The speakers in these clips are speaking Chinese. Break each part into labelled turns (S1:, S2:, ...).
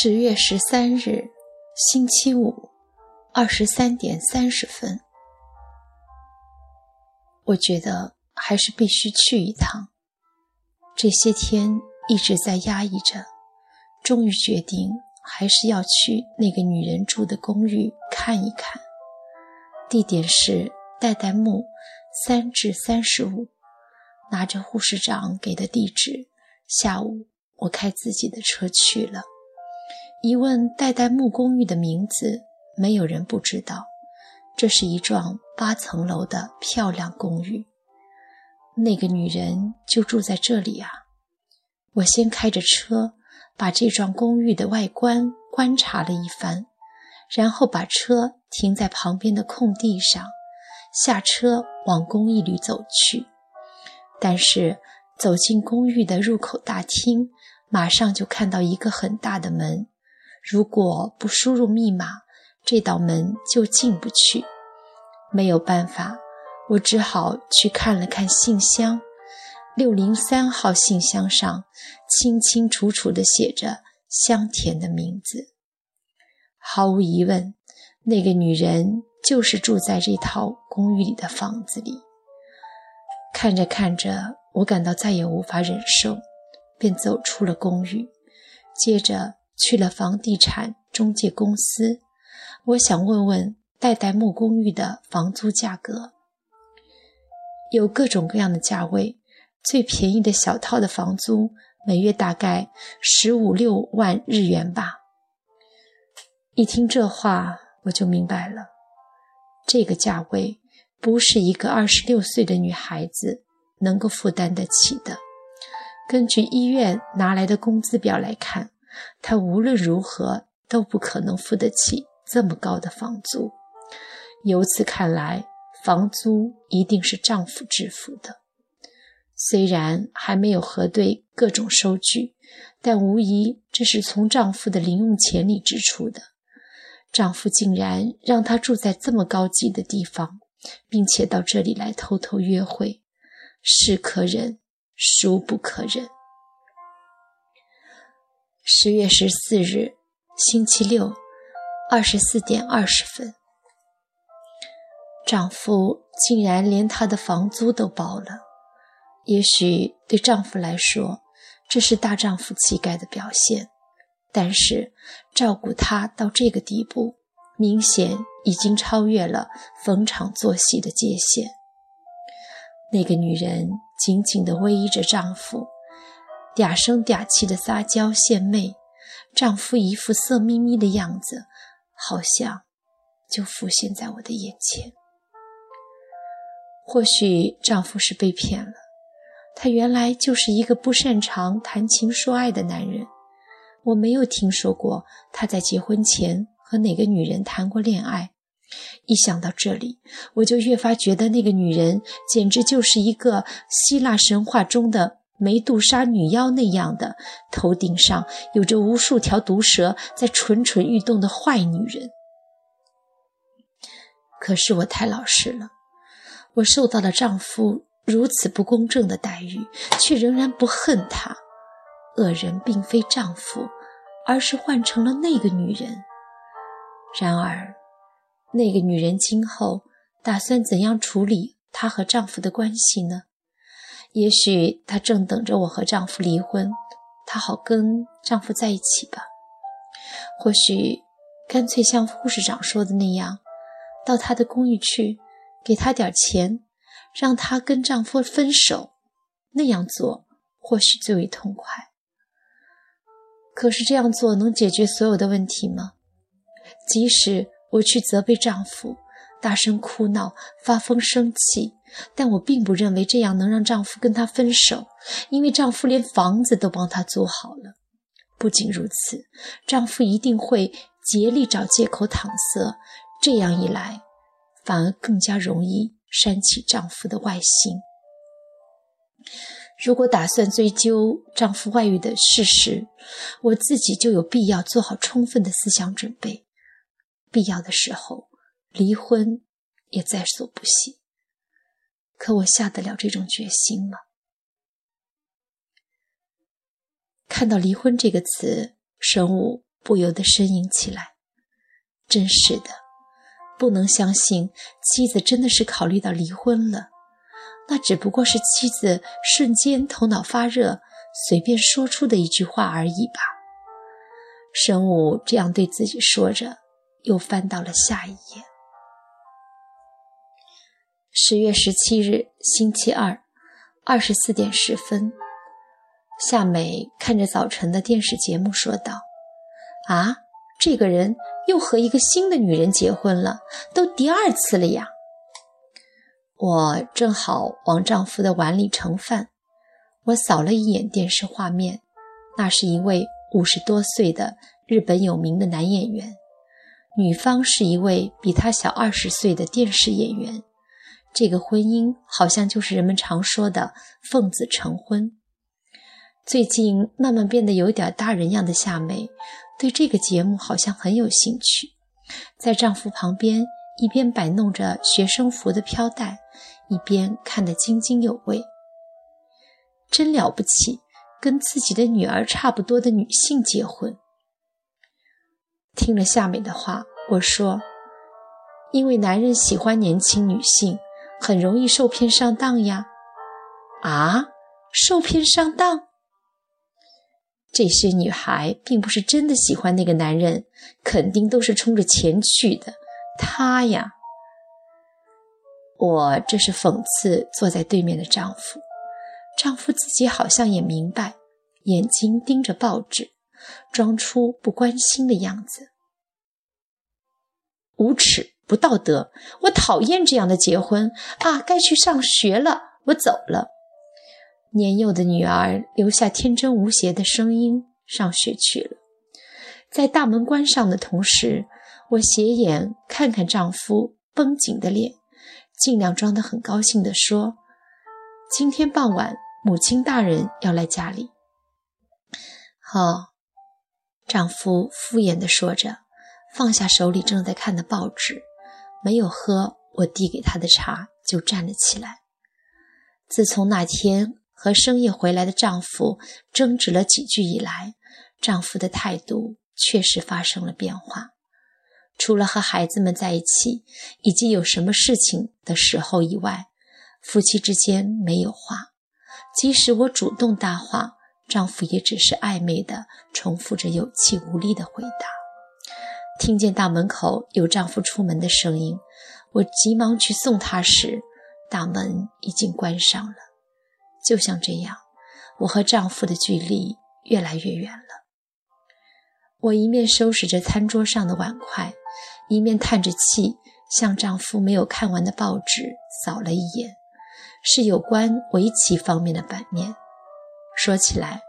S1: 十月十三日，星期五，二十三点三十分。我觉得还是必须去一趟。这些天一直在压抑着，终于决定还是要去那个女人住的公寓看一看。地点是代代木三至三十五。拿着护士长给的地址，下午我开自己的车去了。一问代代木公寓的名字，没有人不知道。这是一幢八层楼的漂亮公寓。那个女人就住在这里啊！我先开着车，把这幢公寓的外观观察了一番，然后把车停在旁边的空地上，下车往公寓里走去。但是走进公寓的入口大厅，马上就看到一个很大的门。如果不输入密码，这道门就进不去。没有办法，我只好去看了看信箱。六零三号信箱上清清楚楚地写着香甜的名字。毫无疑问，那个女人就是住在这套公寓里的房子里。看着看着，我感到再也无法忍受，便走出了公寓，接着去了房地产中介公司。我想问问代代木公寓的房租价格，有各种各样的价位，最便宜的小套的房租每月大概十五六万日元吧。一听这话，我就明白了，这个价位。不是一个二十六岁的女孩子能够负担得起的。根据医院拿来的工资表来看，她无论如何都不可能付得起这么高的房租。由此看来，房租一定是丈夫支付的。虽然还没有核对各种收据，但无疑这是从丈夫的零用钱里支出的。丈夫竟然让她住在这么高级的地方。并且到这里来偷偷约会，是可忍，孰不可忍？十月十四日，星期六，二十四点二十分，丈夫竟然连她的房租都包了。也许对丈夫来说，这是大丈夫气概的表现，但是照顾她到这个地步。明显已经超越了逢场作戏的界限。那个女人紧紧地偎依着丈夫，嗲声嗲气的撒娇献媚，丈夫一副色眯眯的样子，好像就浮现在我的眼前。或许丈夫是被骗了，他原来就是一个不擅长谈情说爱的男人。我没有听说过他在结婚前。和哪个女人谈过恋爱？一想到这里，我就越发觉得那个女人简直就是一个希腊神话中的梅杜莎女妖那样的，头顶上有着无数条毒蛇在蠢蠢欲动的坏女人。可是我太老实了，我受到了丈夫如此不公正的待遇，却仍然不恨他。恶人并非丈夫，而是换成了那个女人。然而，那个女人今后打算怎样处理她和丈夫的关系呢？也许她正等着我和丈夫离婚，她好跟丈夫在一起吧。或许，干脆像护士长说的那样，到她的公寓去，给她点钱，让她跟丈夫分手。那样做或许最为痛快。可是这样做能解决所有的问题吗？即使我去责备丈夫，大声哭闹、发疯、生气，但我并不认为这样能让丈夫跟她分手，因为丈夫连房子都帮她租好了。不仅如此，丈夫一定会竭力找借口搪塞，这样一来，反而更加容易煽起丈夫的外心。如果打算追究丈夫外遇的事实，我自己就有必要做好充分的思想准备。必要的时候，离婚也在所不惜。可我下得了这种决心吗？看到“离婚”这个词，神武不由得呻吟起来。真是的，不能相信妻子真的是考虑到离婚了。那只不过是妻子瞬间头脑发热，随便说出的一句话而已吧。神武这样对自己说着，又翻到了下一页。十月十七日，星期二，二十四点十分，夏美看着早晨的电视节目说道：“啊，这个人又和一个新的女人结婚了，都第二次了呀。”我正好往丈夫的碗里盛饭，我扫了一眼电视画面，那是一位五十多岁的日本有名的男演员，女方是一位比他小二十岁的电视演员。这个婚姻好像就是人们常说的奉子成婚。最近慢慢变得有点大人样的夏美，对这个节目好像很有兴趣，在丈夫旁边一边摆弄着学生服的飘带。一边看得津津有味，真了不起，跟自己的女儿差不多的女性结婚。听了夏美的话，我说：“因为男人喜欢年轻女性，很容易受骗上当呀。”啊，受骗上当？这些女孩并不是真的喜欢那个男人，肯定都是冲着钱去的。他呀。我这是讽刺坐在对面的丈夫，丈夫自己好像也明白，眼睛盯着报纸，装出不关心的样子。无耻，不道德，我讨厌这样的结婚啊！该去上学了，我走了。年幼的女儿留下天真无邪的声音，上学去了。在大门关上的同时，我斜眼看看丈夫绷紧的脸。尽量装得很高兴地说：“今天傍晚，母亲大人要来家里。”好，丈夫敷衍地说着，放下手里正在看的报纸，没有喝我递给他的茶，就站了起来。自从那天和深夜回来的丈夫争执了几句以来，丈夫的态度确实发生了变化。除了和孩子们在一起，以及有什么事情的时候以外，夫妻之间没有话。即使我主动搭话，丈夫也只是暧昧的重复着有气无力的回答。听见大门口有丈夫出门的声音，我急忙去送他时，大门已经关上了。就像这样，我和丈夫的距离越来越远了。我一面收拾着餐桌上的碗筷。一面叹着气，向丈夫没有看完的报纸扫了一眼，是有关围棋方面的版面。说起来，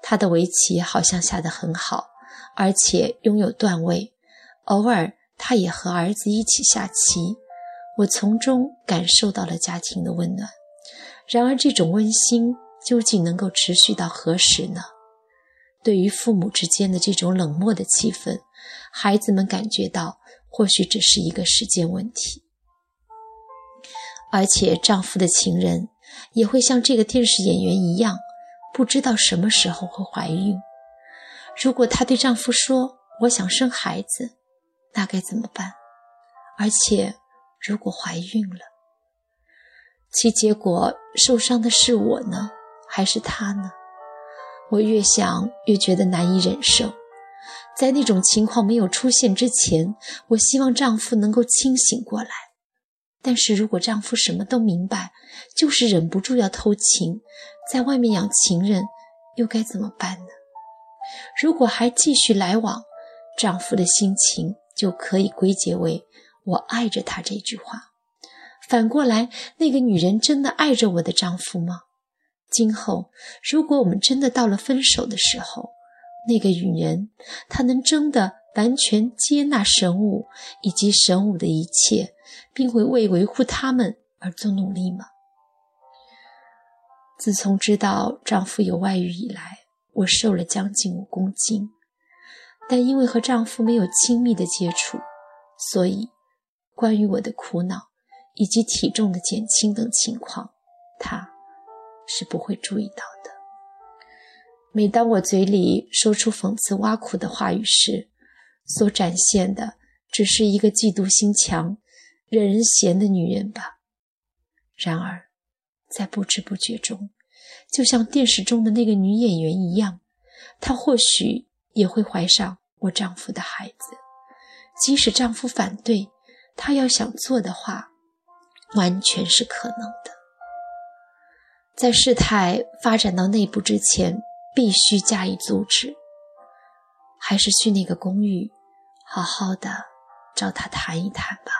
S1: 他的围棋好像下得很好，而且拥有段位。偶尔，他也和儿子一起下棋，我从中感受到了家庭的温暖。然而，这种温馨究竟能够持续到何时呢？对于父母之间的这种冷漠的气氛，孩子们感觉到。或许只是一个时间问题，而且丈夫的情人也会像这个电视演员一样，不知道什么时候会怀孕。如果她对丈夫说“我想生孩子”，那该怎么办？而且，如果怀孕了，其结果受伤的是我呢，还是他呢？我越想越觉得难以忍受。在那种情况没有出现之前，我希望丈夫能够清醒过来。但是如果丈夫什么都明白，就是忍不住要偷情，在外面养情人，又该怎么办呢？如果还继续来往，丈夫的心情就可以归结为“我爱着他”这句话。反过来，那个女人真的爱着我的丈夫吗？今后，如果我们真的到了分手的时候，那个女人，她能真的完全接纳神武以及神武的一切，并会为维护他们而做努力吗？自从知道丈夫有外遇以来，我瘦了将近五公斤，但因为和丈夫没有亲密的接触，所以关于我的苦恼以及体重的减轻等情况，他是不会注意到的。每当我嘴里说出讽刺挖苦的话语时，所展现的只是一个嫉妒心强、惹人嫌的女人吧。然而，在不知不觉中，就像电视中的那个女演员一样，她或许也会怀上我丈夫的孩子。即使丈夫反对，她要想做的话，完全是可能的。在事态发展到内部之前，必须加以阻止。还是去那个公寓，好好的找他谈一谈吧。